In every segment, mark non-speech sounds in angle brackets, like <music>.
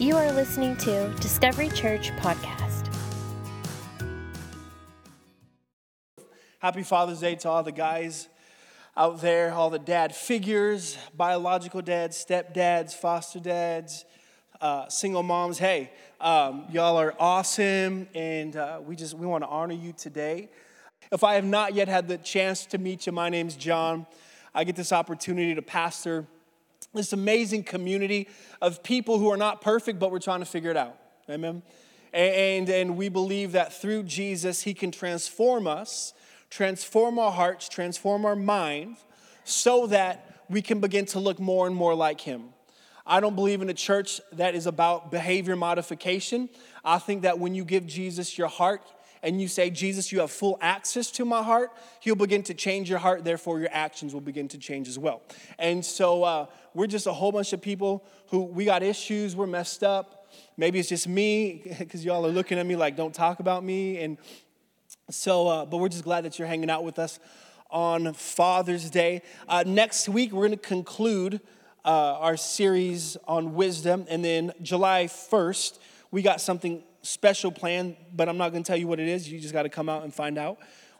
You are listening to Discovery Church Podcast. Happy Father's Day to all the guys out there, all the dad figures, biological dads, stepdads, foster dads, uh, single moms. Hey, um, y'all are awesome, and uh, we just we want to honor you today. If I have not yet had the chance to meet you, my name's John. I get this opportunity to pastor this amazing community of people who are not perfect, but we're trying to figure it out. Amen. And, and we believe that through Jesus, He can transform us, transform our hearts, transform our mind, so that we can begin to look more and more like Him. I don't believe in a church that is about behavior modification. I think that when you give Jesus your heart, and you say, Jesus, you have full access to my heart, He'll begin to change your heart. Therefore, your actions will begin to change as well. And so uh, we're just a whole bunch of people who we got issues, we're messed up. Maybe it's just me, <laughs> because y'all are looking at me like, don't talk about me. And so, uh, but we're just glad that you're hanging out with us on Father's Day. Uh, next week, we're going to conclude uh, our series on wisdom. And then July 1st, we got something special plan, but I'm not going to tell you what it is. You just got to come out and find out.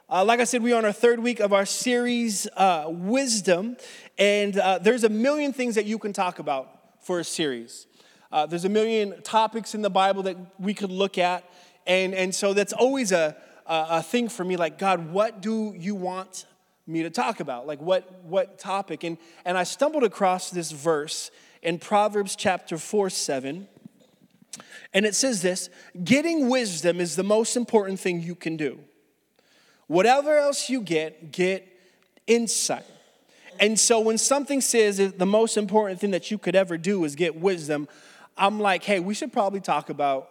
Uh, like I said, we are on our third week of our series, uh, Wisdom, and uh, there's a million things that you can talk about for a series. Uh, there's a million topics in the Bible that we could look at, and, and so that's always a, a, a thing for me like, God, what do you want me to talk about? Like, what, what topic? And, and I stumbled across this verse in Proverbs chapter 4 7. And it says this getting wisdom is the most important thing you can do. Whatever else you get, get insight. And so when something says the most important thing that you could ever do is get wisdom, I'm like, hey, we should probably talk about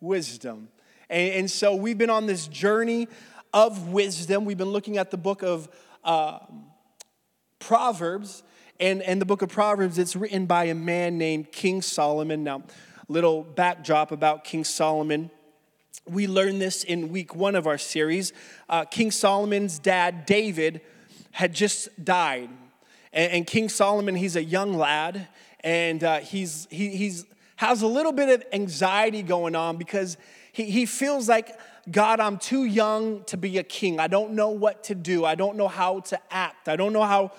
wisdom. And, and so we've been on this journey of wisdom. We've been looking at the book of uh, Proverbs. And, and the book of Proverbs, it's written by a man named King Solomon. Now, little backdrop about King Solomon. We learned this in week one of our series. Uh, King Solomon's dad, David, had just died. And, and King Solomon, he's a young lad, and uh, he's, he he's, has a little bit of anxiety going on because he, he feels like, God, I'm too young to be a king. I don't know what to do. I don't know how to act. I don't know how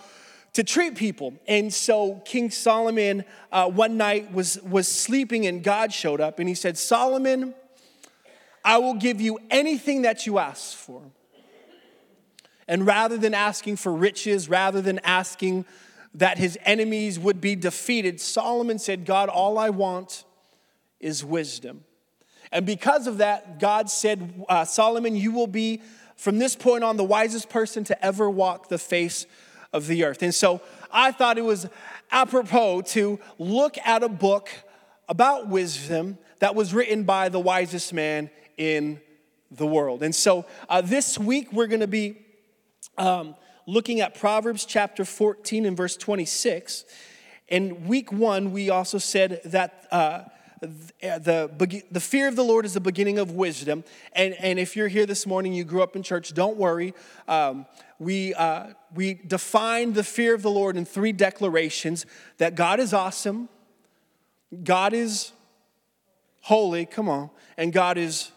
to treat people. And so King Solomon uh, one night was, was sleeping and God showed up and he said, Solomon, I will give you anything that you ask for. And rather than asking for riches, rather than asking that his enemies would be defeated, Solomon said, God, all I want is wisdom. And because of that, God said, uh, Solomon, you will be from this point on the wisest person to ever walk the face of the earth. And so I thought it was apropos to look at a book about wisdom that was written by the wisest man in the world. And so uh, this week we're going to be um, looking at Proverbs chapter 14 and verse 26. In week one, we also said that. Uh, the, the fear of the Lord is the beginning of wisdom. And, and if you're here this morning, you grew up in church, don't worry. Um, we, uh, we define the fear of the Lord in three declarations that God is awesome, God is holy, come on, and God is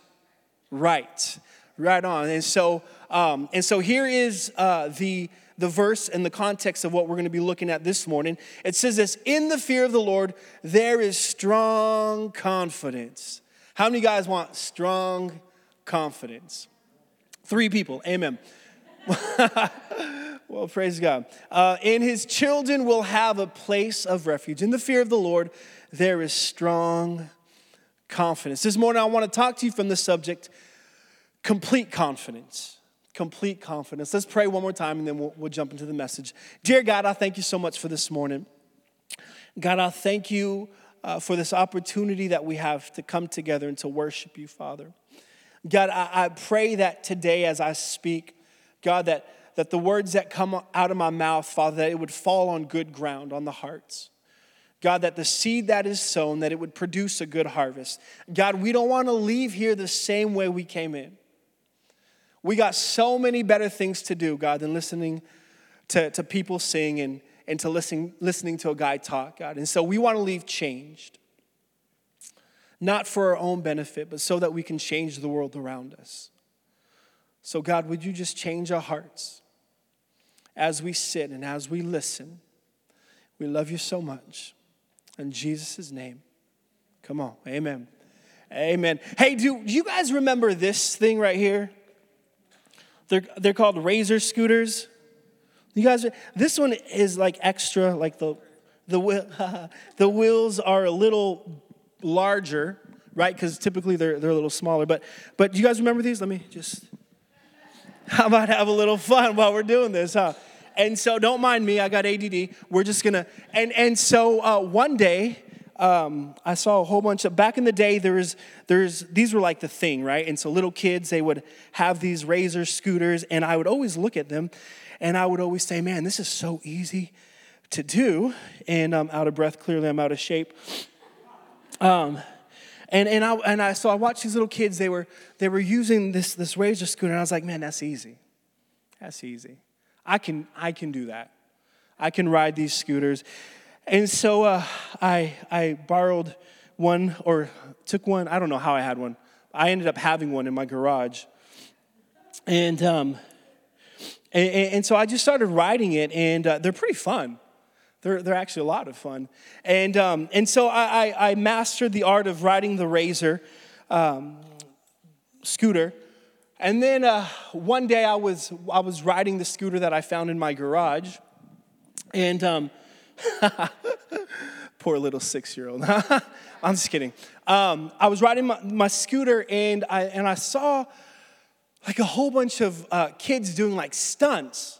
right. Right on. And so, um, and so here is uh, the, the verse and the context of what we're going to be looking at this morning. It says this In the fear of the Lord, there is strong confidence. How many guys want strong confidence? Three people. Amen. <laughs> well, praise God. Uh, and his children will have a place of refuge. In the fear of the Lord, there is strong confidence. This morning, I want to talk to you from the subject complete confidence. Complete confidence. Let's pray one more time and then we'll, we'll jump into the message. Dear God, I thank you so much for this morning. God, I thank you uh, for this opportunity that we have to come together and to worship you, Father. God, I, I pray that today as I speak, God, that, that the words that come out of my mouth, Father, that it would fall on good ground, on the hearts. God, that the seed that is sown, that it would produce a good harvest. God, we don't want to leave here the same way we came in. We got so many better things to do, God, than listening to, to people sing and, and to listening, listening to a guy talk, God. And so we want to leave changed. not for our own benefit, but so that we can change the world around us. So, God, would you just change our hearts as we sit and as we listen? We love you so much. In Jesus' name, come on. Amen. Amen. Hey, do, do you guys remember this thing right here? They're, they're called razor scooters. You guys, this one is like extra, like the, the, <laughs> the wheels are a little larger, right? Because typically they're, they're a little smaller. But, but do you guys remember these? Let me just, how about have a little fun while we're doing this, huh? And so don't mind me, I got ADD. We're just gonna, and, and so uh, one day, um, I saw a whole bunch of back in the day. There was there's these were like the thing, right? And so little kids they would have these razor scooters, and I would always look at them, and I would always say, "Man, this is so easy to do." And I'm out of breath. Clearly, I'm out of shape. Um, and and I and I so I watched these little kids. They were they were using this this razor scooter, and I was like, "Man, that's easy. That's easy. I can I can do that. I can ride these scooters." And so uh, I, I borrowed one or took one. I don't know how I had one. I ended up having one in my garage. And, um, and, and so I just started riding it, and uh, they're pretty fun. They're, they're actually a lot of fun. And, um, and so I, I, I, mastered the art of riding the Razor um, scooter. And then uh, one day I was, I was riding the scooter that I found in my garage. And um, <laughs> Poor little six year old. <laughs> I'm just kidding. Um, I was riding my, my, scooter and I, and I saw like a whole bunch of uh, kids doing like stunts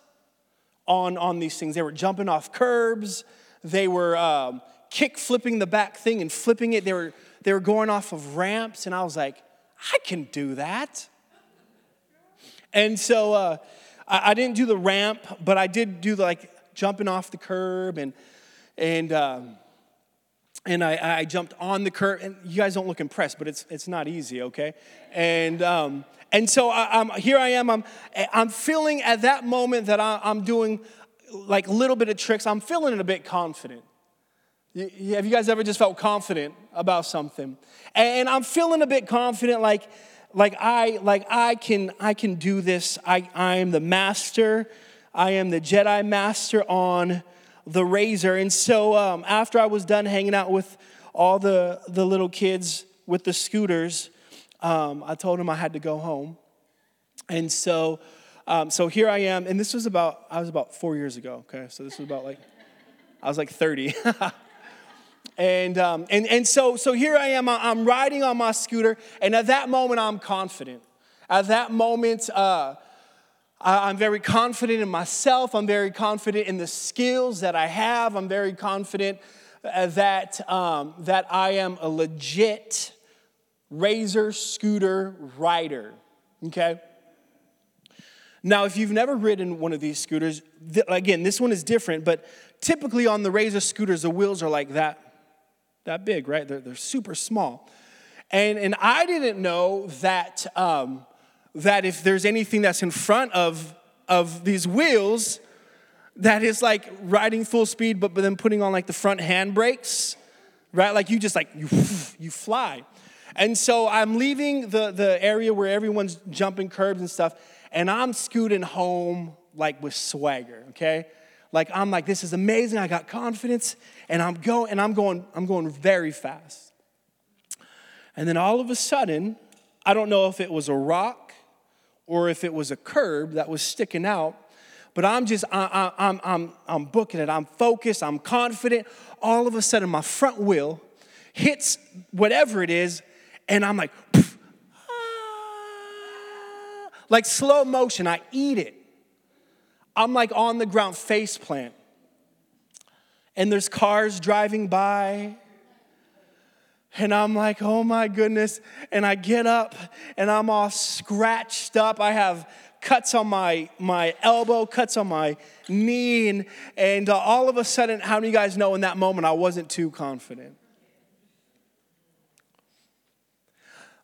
on, on these things. They were jumping off curbs, they were um, kick flipping the back thing and flipping it. They were, they were going off of ramps, and I was like, I can do that. And so uh, I, I didn't do the ramp, but I did do the, like jumping off the curb and and um, and I, I, jumped on the curb. And you guys don't look impressed, but it's it's not easy, okay? And um, and so I, am here. I am. I'm I'm feeling at that moment that I, I'm doing like a little bit of tricks. I'm feeling a bit confident. Have you guys ever just felt confident about something? And I'm feeling a bit confident, like like I like I can I can do this. I I'm the master I am the Jedi Master on the razor. And so um, after I was done hanging out with all the, the little kids with the scooters, um, I told them I had to go home. And so, um, so here I am, and this was about, I was about four years ago, okay? So this was about like, I was like 30. <laughs> and, um, and, and so, so here I am, I'm riding on my scooter, and at that moment, I'm confident. At that moment, uh, I'm very confident in myself. I'm very confident in the skills that I have. I'm very confident uh, that, um, that I am a legit razor scooter rider. Okay? Now, if you've never ridden one of these scooters, th- again, this one is different, but typically on the razor scooters, the wheels are like that, that big, right? They're, they're super small. And, and I didn't know that. Um, that if there's anything that's in front of, of these wheels that is like riding full speed, but, but then putting on like the front handbrakes, right? Like you just like, you, you fly. And so I'm leaving the, the area where everyone's jumping curbs and stuff, and I'm scooting home like with swagger, okay? Like I'm like, this is amazing. I got confidence, and I'm going, and I'm going, I'm going very fast. And then all of a sudden, I don't know if it was a rock or if it was a curb that was sticking out. But I'm just, I, I, I'm, I'm, I'm booking it. I'm focused. I'm confident. All of a sudden, my front wheel hits whatever it is, and I'm like, ah, like slow motion. I eat it. I'm like on the ground, face plant. And there's cars driving by, and I'm like, oh my goodness. And I get up and I'm all scratched up. I have cuts on my, my elbow, cuts on my knee. And, and uh, all of a sudden, how many of you guys know in that moment I wasn't too confident?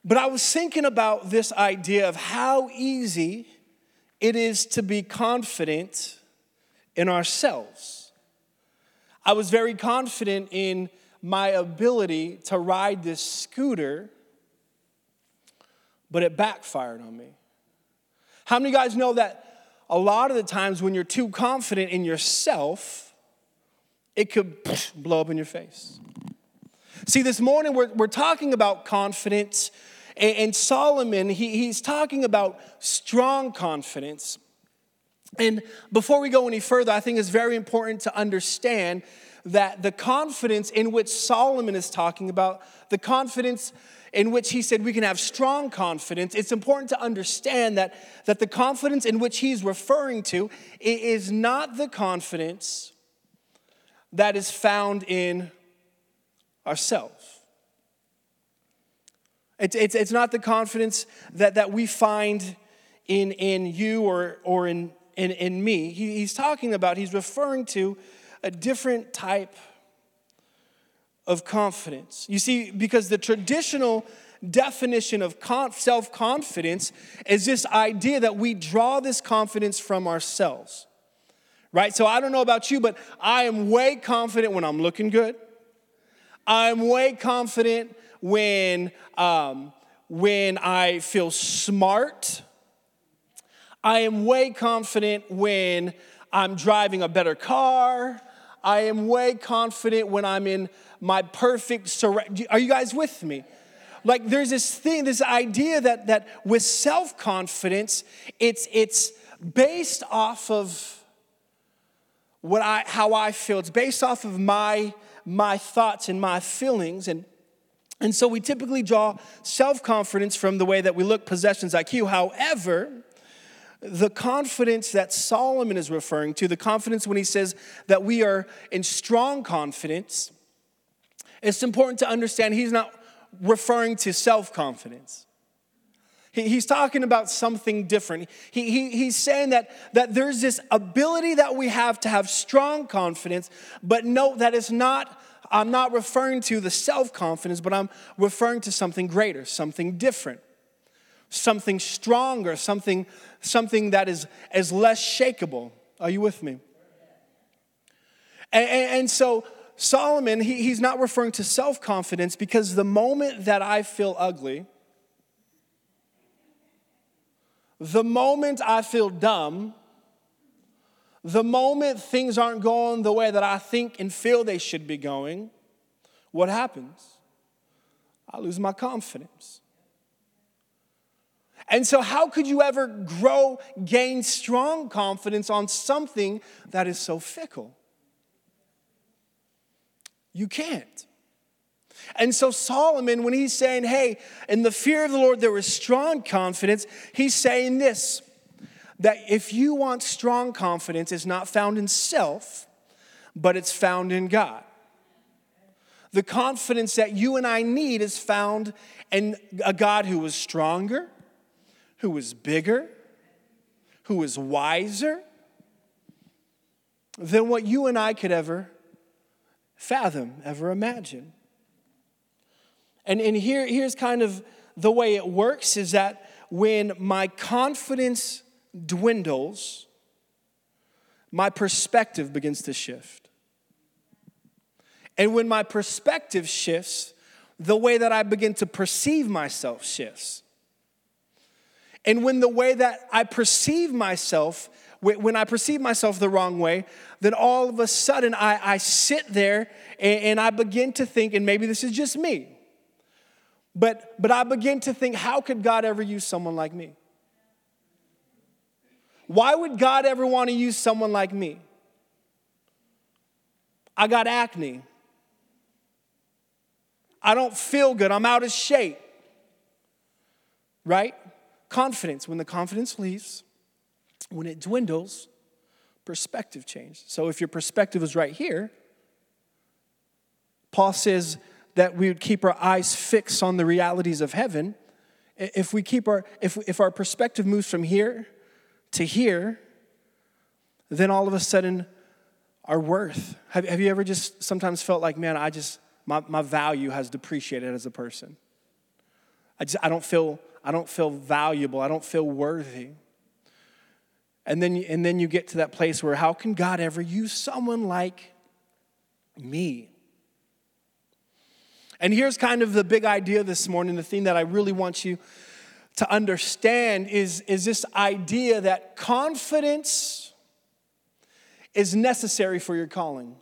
But I was thinking about this idea of how easy it is to be confident in ourselves. I was very confident in my ability to ride this scooter, but it backfired on me. How many guys know that a lot of the times when you're too confident in yourself, it could blow up in your face? See, this morning we're, we're talking about confidence, and, and Solomon, he, he's talking about strong confidence. And before we go any further, I think it's very important to understand that the confidence in which Solomon is talking about, the confidence in which he said we can have strong confidence, it's important to understand that, that the confidence in which he's referring to is not the confidence that is found in ourselves. It's, it's, it's not the confidence that, that we find in, in you or, or in, in, in me. He, he's talking about, he's referring to a different type of confidence. You see, because the traditional definition of self confidence is this idea that we draw this confidence from ourselves. Right? So I don't know about you, but I am way confident when I'm looking good. I'm way confident when, um, when I feel smart. I am way confident when I'm driving a better car. I am way confident when I'm in my perfect surrender. Are you guys with me? Like there's this thing, this idea that that with self-confidence, it's it's based off of what I how I feel. It's based off of my my thoughts and my feelings and and so we typically draw self-confidence from the way that we look possessions IQ. However, the confidence that Solomon is referring to, the confidence when he says that we are in strong confidence, it's important to understand he's not referring to self confidence. he's talking about something different. He, he, he's saying that, that there's this ability that we have to have strong confidence, but note that it's not, I'm not referring to the self confidence, but I'm referring to something greater, something different something stronger, something, something that is, is less shakable. Are you with me? And, and, so Solomon, he, he's not referring to self confidence because the moment that I feel ugly, the moment I feel dumb, the moment things aren't going the way that I think and feel they should be going, what happens? I lose my confidence. And so, how could you ever grow, gain strong confidence on something that is so fickle? You can't. And so, Solomon, when he's saying, hey, in the fear of the Lord, there is strong confidence, he's saying this that if you want strong confidence, it's not found in self, but it's found in God. The confidence that you and I need is found in a God who is stronger, who is bigger, who is wiser than what you and I could ever fathom, ever imagine. And, and here, here's kind of the way it works is that when my confidence dwindles, my perspective begins to shift. And when my perspective shifts, the way that I begin to perceive myself shifts. And when the way that I perceive myself, when I perceive myself the wrong way, then all of a sudden I, I sit there and, and I begin to think, and maybe this is just me, but, but I begin to think, how could God ever use someone like me? Why would God ever want to use someone like me? I got acne. I don't feel good. I'm out of shape. Right? Confidence. When the confidence leaves, when it dwindles, perspective changes. So if your perspective is right here, Paul says that we would keep our eyes fixed on the realities of heaven. If we keep our if, if our perspective moves from here to here, then all of a sudden our worth. Have, have you ever just sometimes felt like, man, I just my, my value has depreciated as a person? I just I don't feel I don't feel valuable. I don't feel worthy. And then, and then you get to that place where how can God ever use someone like me? And here's kind of the big idea this morning, the thing that I really want you to understand is, is this idea that confidence is necessary for your calling.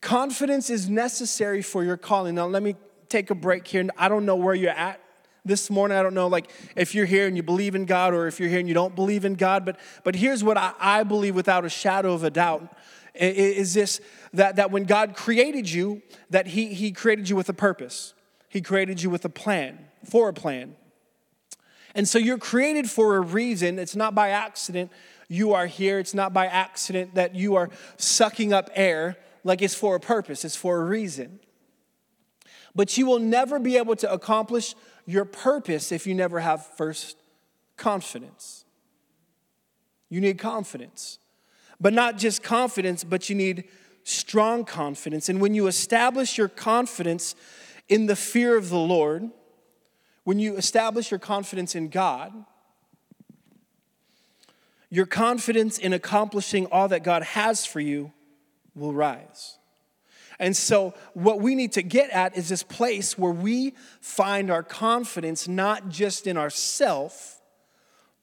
Confidence is necessary for your calling. Now, let me take a break here. I don't know where you're at this morning. I don't know, like, if you're here and you believe in God or if you're here and you don't believe in God, but, but here's what I, I believe without a shadow of a doubt is this that, that when God created you, that he, he created you with a purpose. He created you with a plan, for a plan. And so you're created for a reason. It's not by accident you are here. It's not by accident that you are sucking up air. Like it's for a purpose, it's for a reason. But you will never be able to accomplish your purpose if you never have first confidence. You need confidence. But not just confidence, but you need strong confidence. And when you establish your confidence in the fear of the Lord, when you establish your confidence in God, your confidence in accomplishing all that God has for you will rise. And so, what we need to get at is this place where we find our confidence not just in ourself,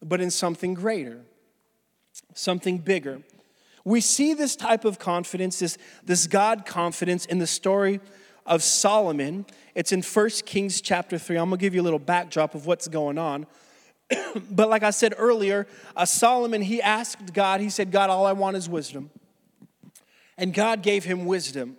but in something greater, something bigger. We see this type of confidence, this, this God confidence, in the story of Solomon. It's in 1 Kings chapter 3. I'm gonna give you a little backdrop of what's going on. <clears throat> but like I said earlier, uh, Solomon, he asked God, he said, God, all I want is wisdom. And God gave him wisdom.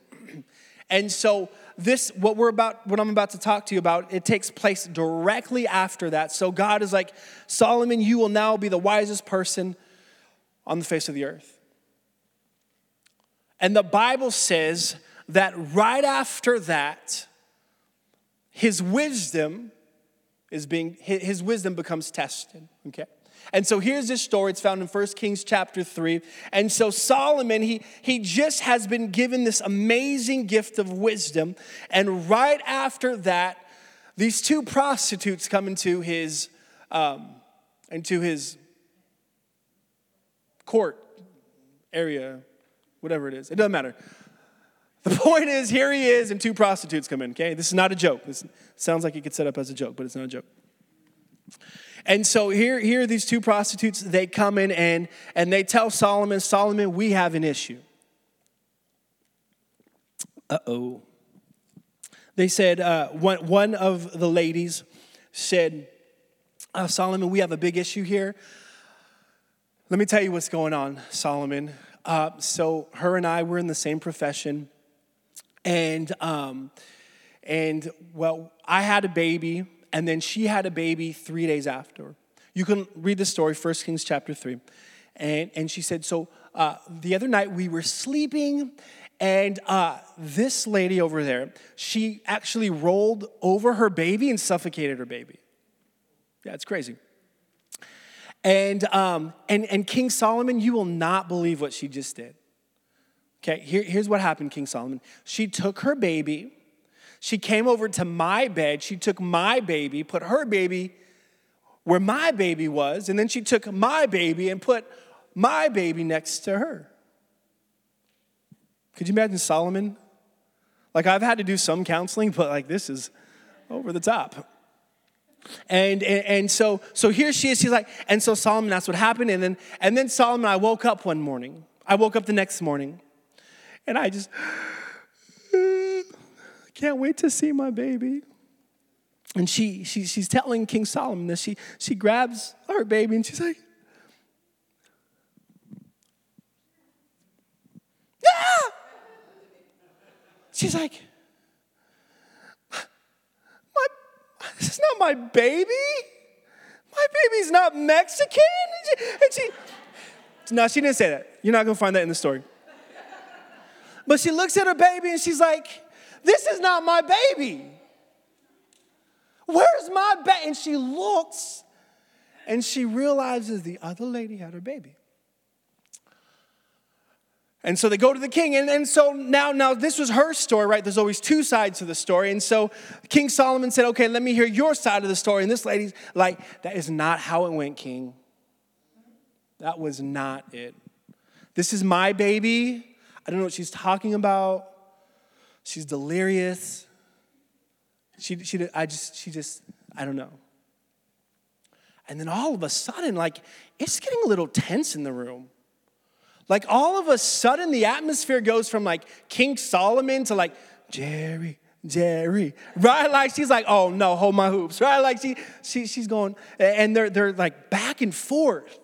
And so this what we're about what i'm about to talk to you about it takes place directly after that so god is like solomon you will now be the wisest person on the face of the earth and the Bible says that right after that, his wisdom is being, his wisdom becomes tested, okay? And so here's this story. It's found in 1 Kings chapter 3. And so Solomon, he, he just has been given this amazing gift of wisdom. And right after that, these two prostitutes come into his, um, into his court area, whatever it is. It doesn't matter. The <laughs> point is, here he is, and two prostitutes come in, okay? This is not a joke. This sounds like it could set up as a joke, but it's not a joke. And so here, here are these two prostitutes. They come in and, and they tell Solomon, Solomon, we have an issue. Uh oh. They said, uh, one, one of the ladies said, uh, Solomon, we have a big issue here. Let me tell you what's going on, Solomon. Uh, so her and I were in the same profession, and um, and well, I had a baby, and then she had a baby three days after. You can read the story, 1 Kings chapter three, and and she said so. Uh, the other night we were sleeping, and uh, this lady over there, she actually rolled over her baby and suffocated her baby. Yeah, it's crazy. And, um, and, and King Solomon, you will not believe what she just did. Okay, here, here's what happened, King Solomon. She took her baby, she came over to my bed, she took my baby, put her baby where my baby was, and then she took my baby and put my baby next to her. Could you imagine Solomon? Like, I've had to do some counseling, but like, this is over the top. And, and, and, so, so here she is. She's like, and so Solomon, that's what happened. And then, and then Solomon, I woke up one morning. I woke up the next morning and I just can't wait to see my baby. And she, she, she's telling King Solomon this. She, she grabs her baby and she's like, ah! She's like, my, This is not my baby. My baby's not Mexican. And she, and she, no, she didn't say that. You're not gonna find that in the story. But she looks at her baby and she's like, This is not my baby. Where's my baby? And she looks and she realizes the other lady had her baby. And so they go to the king. And, and so now, now this was her story, right? There's always two sides to the story. And so King Solomon said, okay, let me hear your side of the story. And this lady's like, that is not how it went, king. That was not it. This is my baby. I don't know what she's talking about. She's delirious. She, she, I just, she just, I don't know. And then all of a sudden, like, it's getting a little tense in the room. Like, all of a sudden, the atmosphere goes from like King Solomon to like, Jerry, Jerry, right? Like, she's like, oh no, hold my hoops, right? Like, she, she, she's going, and they're, they're like back and forth.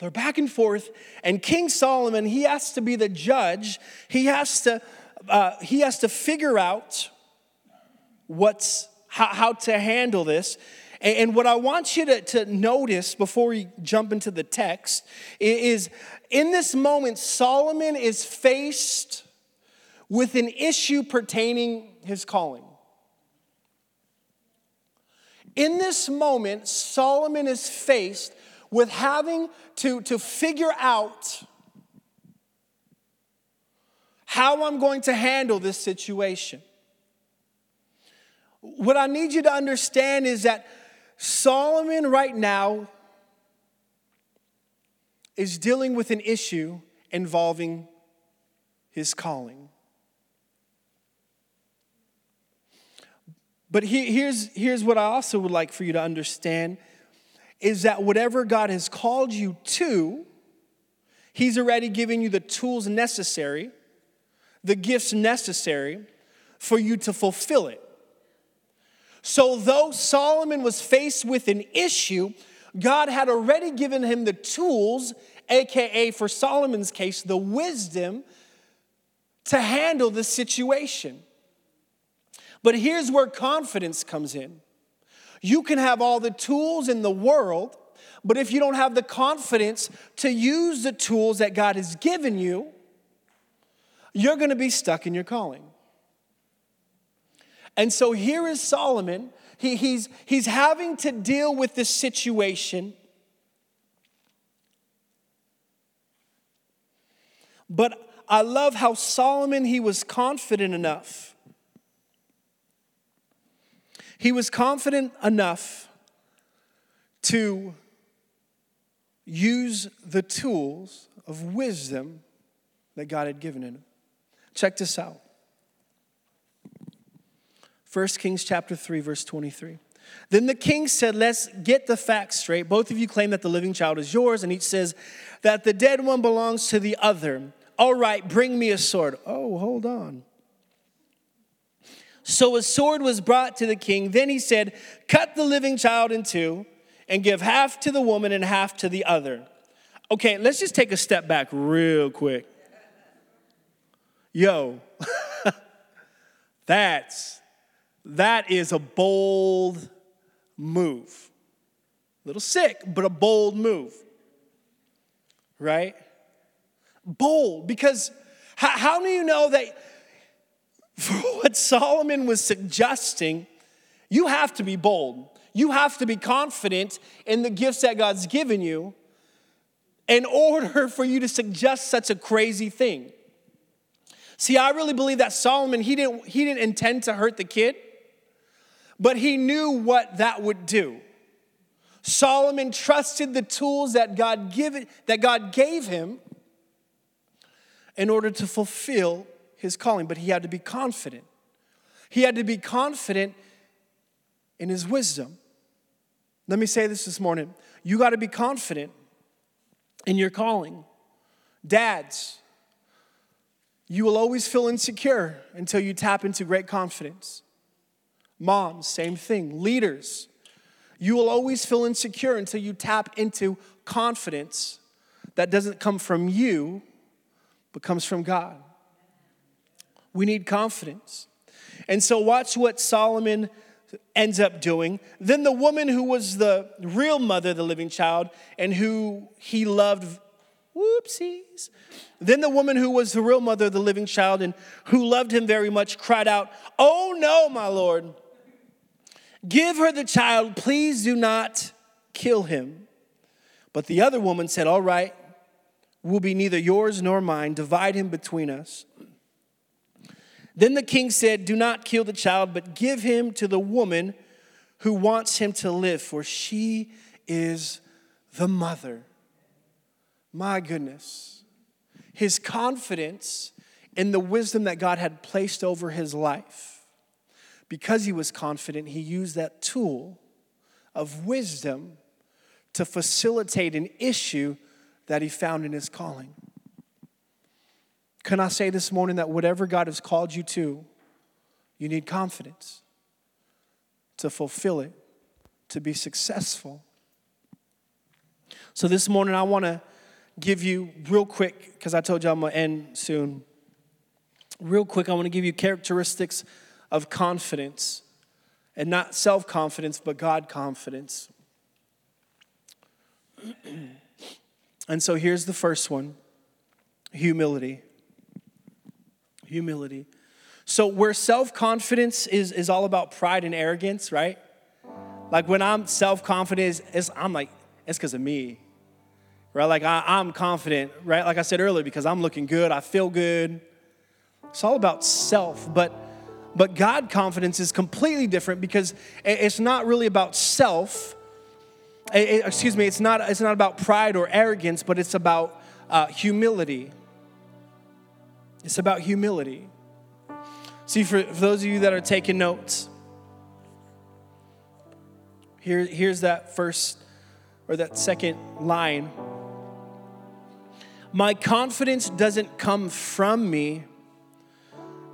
They're back and forth, and King Solomon, he has to be the judge. He has to, uh, he has to figure out what's how, how to handle this. And, and what I want you to, to notice before we jump into the text is in this moment, Solomon is faced with an issue pertaining his calling. In this moment, Solomon is faced with having to, to figure out how I'm going to handle this situation. What I need you to understand is that Solomon, right now, is dealing with an issue involving his calling. But he, here's, here's what I also would like for you to understand is that whatever God has called you to, He's already given you the tools necessary, the gifts necessary for you to fulfill it. So, though Solomon was faced with an issue, God had already given him the tools, aka for Solomon's case, the wisdom to handle the situation. But here's where confidence comes in. You can have all the tools in the world, but if you don't have the confidence to use the tools that God has given you, you're going to be stuck in your calling. And so here is Solomon. He, he's, he's having to deal with this situation. But I love how Solomon, he was confident enough he was confident enough to use the tools of wisdom that God had given him. Check this out. 1 Kings chapter 3 verse 23. Then the king said, Let's get the facts straight. Both of you claim that the living child is yours, and each says that the dead one belongs to the other. All right, bring me a sword. Oh, hold on. So a sword was brought to the king. Then he said, Cut the living child in two and give half to the woman and half to the other. Okay, let's just take a step back real quick. Yo, <laughs> that's that is a bold move. A little sick, but a bold move. Right? Bold, because how, how do you know that for <laughs> what Solomon was suggesting, you have to be bold. You have to be confident in the gifts that God's given you in order for you to suggest such a crazy thing. See, I really believe that Solomon, he didn't, he didn't intend to hurt the kid, but he knew what that would do. Solomon trusted the tools that God, give, that God gave him in order to fulfill his calling, but he had to be confident. He had to be confident in his wisdom. Let me say this this morning. You got to be confident in your calling. Dads, you will always feel insecure until you tap into great confidence. Moms, same thing. Leaders, you will always feel insecure until you tap into confidence that doesn't come from you, but comes from God. We need confidence. And so, watch what Solomon ends up doing. Then, the woman who was the real mother of the living child and who he loved, whoopsies. Then, the woman who was the real mother of the living child and who loved him very much cried out, Oh no, my Lord, give her the child, please do not kill him. But the other woman said, All right, will be neither yours nor mine, divide him between us. Then the king said, Do not kill the child, but give him to the woman who wants him to live, for she is the mother. My goodness. His confidence in the wisdom that God had placed over his life. Because he was confident, he used that tool of wisdom to facilitate an issue that he found in his calling. Can I say this morning that whatever God has called you to, you need confidence to fulfill it, to be successful. So this morning, I want to give you real quick, because I told you I'm going to end soon. Real quick, I want to give you characteristics of confidence and not self confidence, but God confidence. <clears throat> and so here's the first one humility. Humility. So, where self confidence is, is all about pride and arrogance, right? Like when I'm self confident, I'm like, it's because of me, right? Like I, I'm confident, right? Like I said earlier, because I'm looking good, I feel good. It's all about self, but but God confidence is completely different because it's not really about self. It, excuse me, it's not, it's not about pride or arrogance, but it's about uh, humility. It's about humility. See, for, for those of you that are taking notes, here, here's that first or that second line. My confidence doesn't come from me,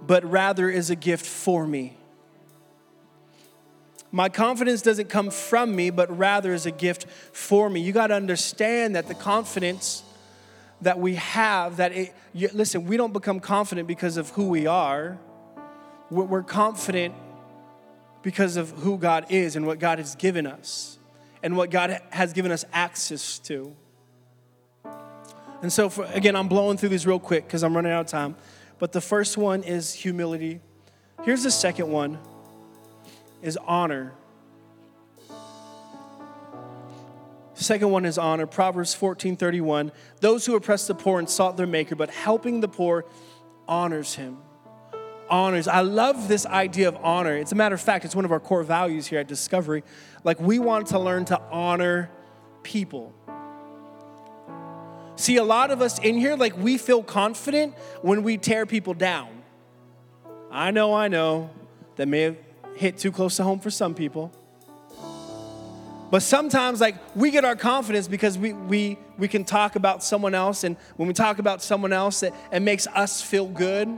but rather is a gift for me. My confidence doesn't come from me, but rather is a gift for me. You got to understand that the confidence that we have, that it, you, listen, we don't become confident because of who we are. We're, we're confident because of who God is and what God has given us and what God has given us access to. And so, for, again, I'm blowing through these real quick because I'm running out of time. But the first one is humility. Here's the second one is honor. Second one is honor. Proverbs 14 31. Those who oppress the poor and sought their maker, but helping the poor honors him. Honors. I love this idea of honor. It's a matter of fact, it's one of our core values here at Discovery. Like, we want to learn to honor people. See, a lot of us in here, like, we feel confident when we tear people down. I know, I know, that may have hit too close to home for some people. But sometimes, like, we get our confidence because we, we, we can talk about someone else, and when we talk about someone else, it, it makes us feel good.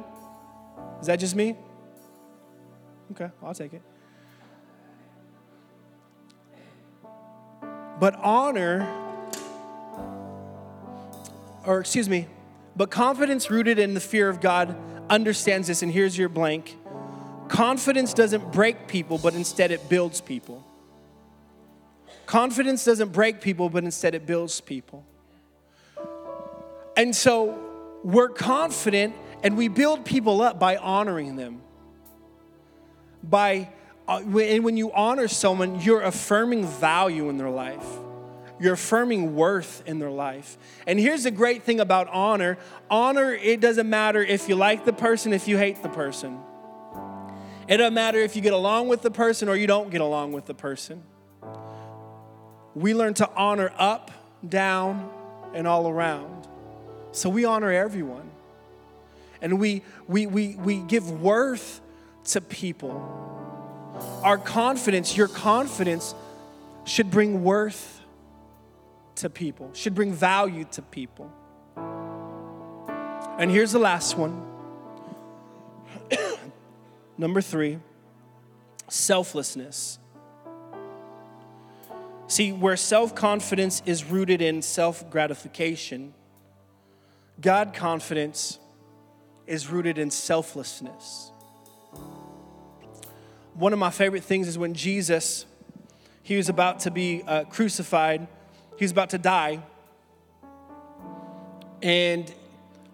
Is that just me? Okay, I'll take it. But honor or excuse me, but confidence rooted in the fear of God understands this, and here's your blank. Confidence doesn't break people, but instead it builds people. Confidence doesn't break people, but instead it builds people. And so we're confident and we build people up by honoring them. By, uh, and when you honor someone, you're affirming value in their life. You're affirming worth in their life. And here's the great thing about honor honor, it doesn't matter if you like the person, if you hate the person. It doesn't matter if you get along with the person or you don't get along with the person. We learn to honor up, down, and all around. So we honor everyone. And we, we, we, we give worth to people. Our confidence, your confidence, should bring worth to people, should bring value to people. And here's the last one. <coughs> Number three, selflessness. See, where self confidence is rooted in self gratification, God confidence is rooted in selflessness. One of my favorite things is when Jesus, he was about to be uh, crucified he was about to die. And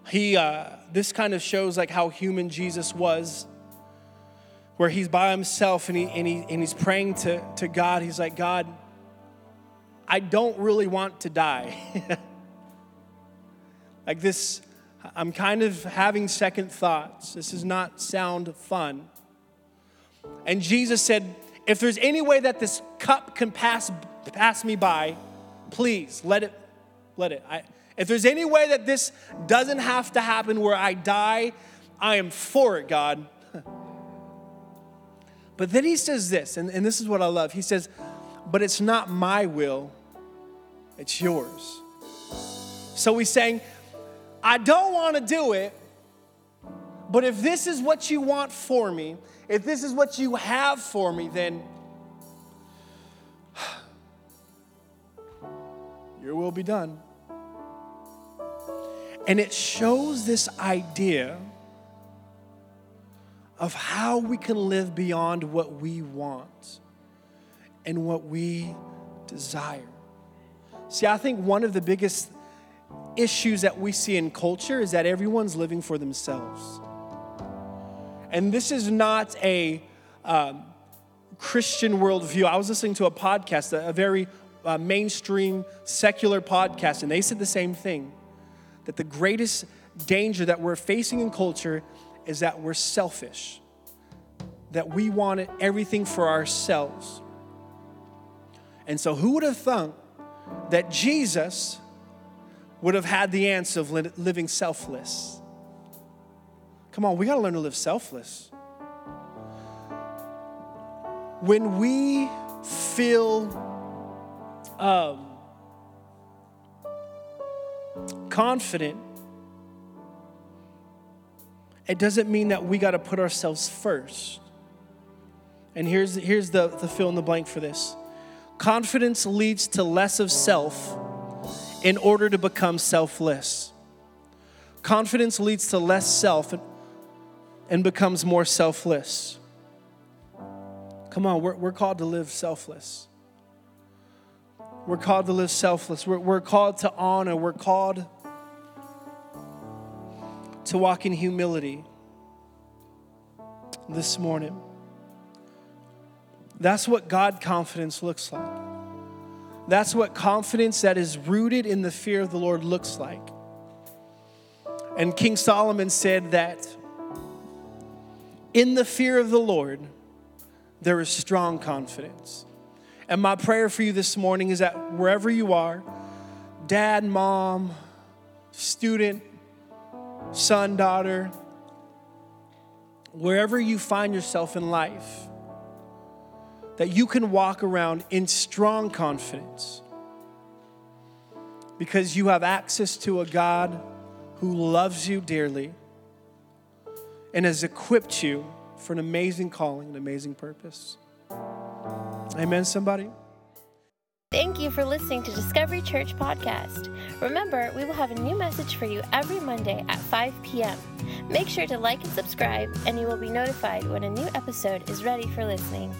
he, uh, this kind of shows like how human Jesus was, where he's by himself and, he, and, he, and he's praying to, to God. He's like, God, I don't really want to die. <laughs> like this, I'm kind of having second thoughts. This does not sound fun. And Jesus said, if there's any way that this cup can pass, pass me by, please let it, let it. I, if there's any way that this doesn't have to happen where I die, I am for it, God. <laughs> but then he says this, and, and this is what I love. He says, But it's not my will, it's yours. So he's saying, I don't want to do it, but if this is what you want for me, if this is what you have for me, then <sighs> your will be done. And it shows this idea of how we can live beyond what we want and what we desire. See, I think one of the biggest issues that we see in culture is that everyone's living for themselves. And this is not a um, Christian worldview. I was listening to a podcast, a, a very uh, mainstream secular podcast, and they said the same thing that the greatest danger that we're facing in culture is that we're selfish, that we want everything for ourselves. And so, who would have thought that Jesus would have had the answer of living selfless? Come on, we got to learn to live selfless. When we feel um, confident, it doesn't mean that we got to put ourselves first. And here's, here's the, the fill in the blank for this confidence leads to less of self in order to become selfless. Confidence leads to less self and becomes more selfless. Come on, we're, we're called to live selfless. We're called to live selfless. We're, we're called to honor. We're called to walk in humility this morning. That's what God confidence looks like. That's what confidence that is rooted in the fear of the Lord looks like. And King Solomon said that in the fear of the Lord, there is strong confidence. And my prayer for you this morning is that wherever you are, dad, mom, student, son, daughter, wherever you find yourself in life, that you can walk around in strong confidence because you have access to a God who loves you dearly and has equipped you for an amazing calling, an amazing purpose. Amen, somebody? Thank you for listening to Discovery Church Podcast. Remember, we will have a new message for you every Monday at 5 p.m. Make sure to like and subscribe, and you will be notified when a new episode is ready for listening.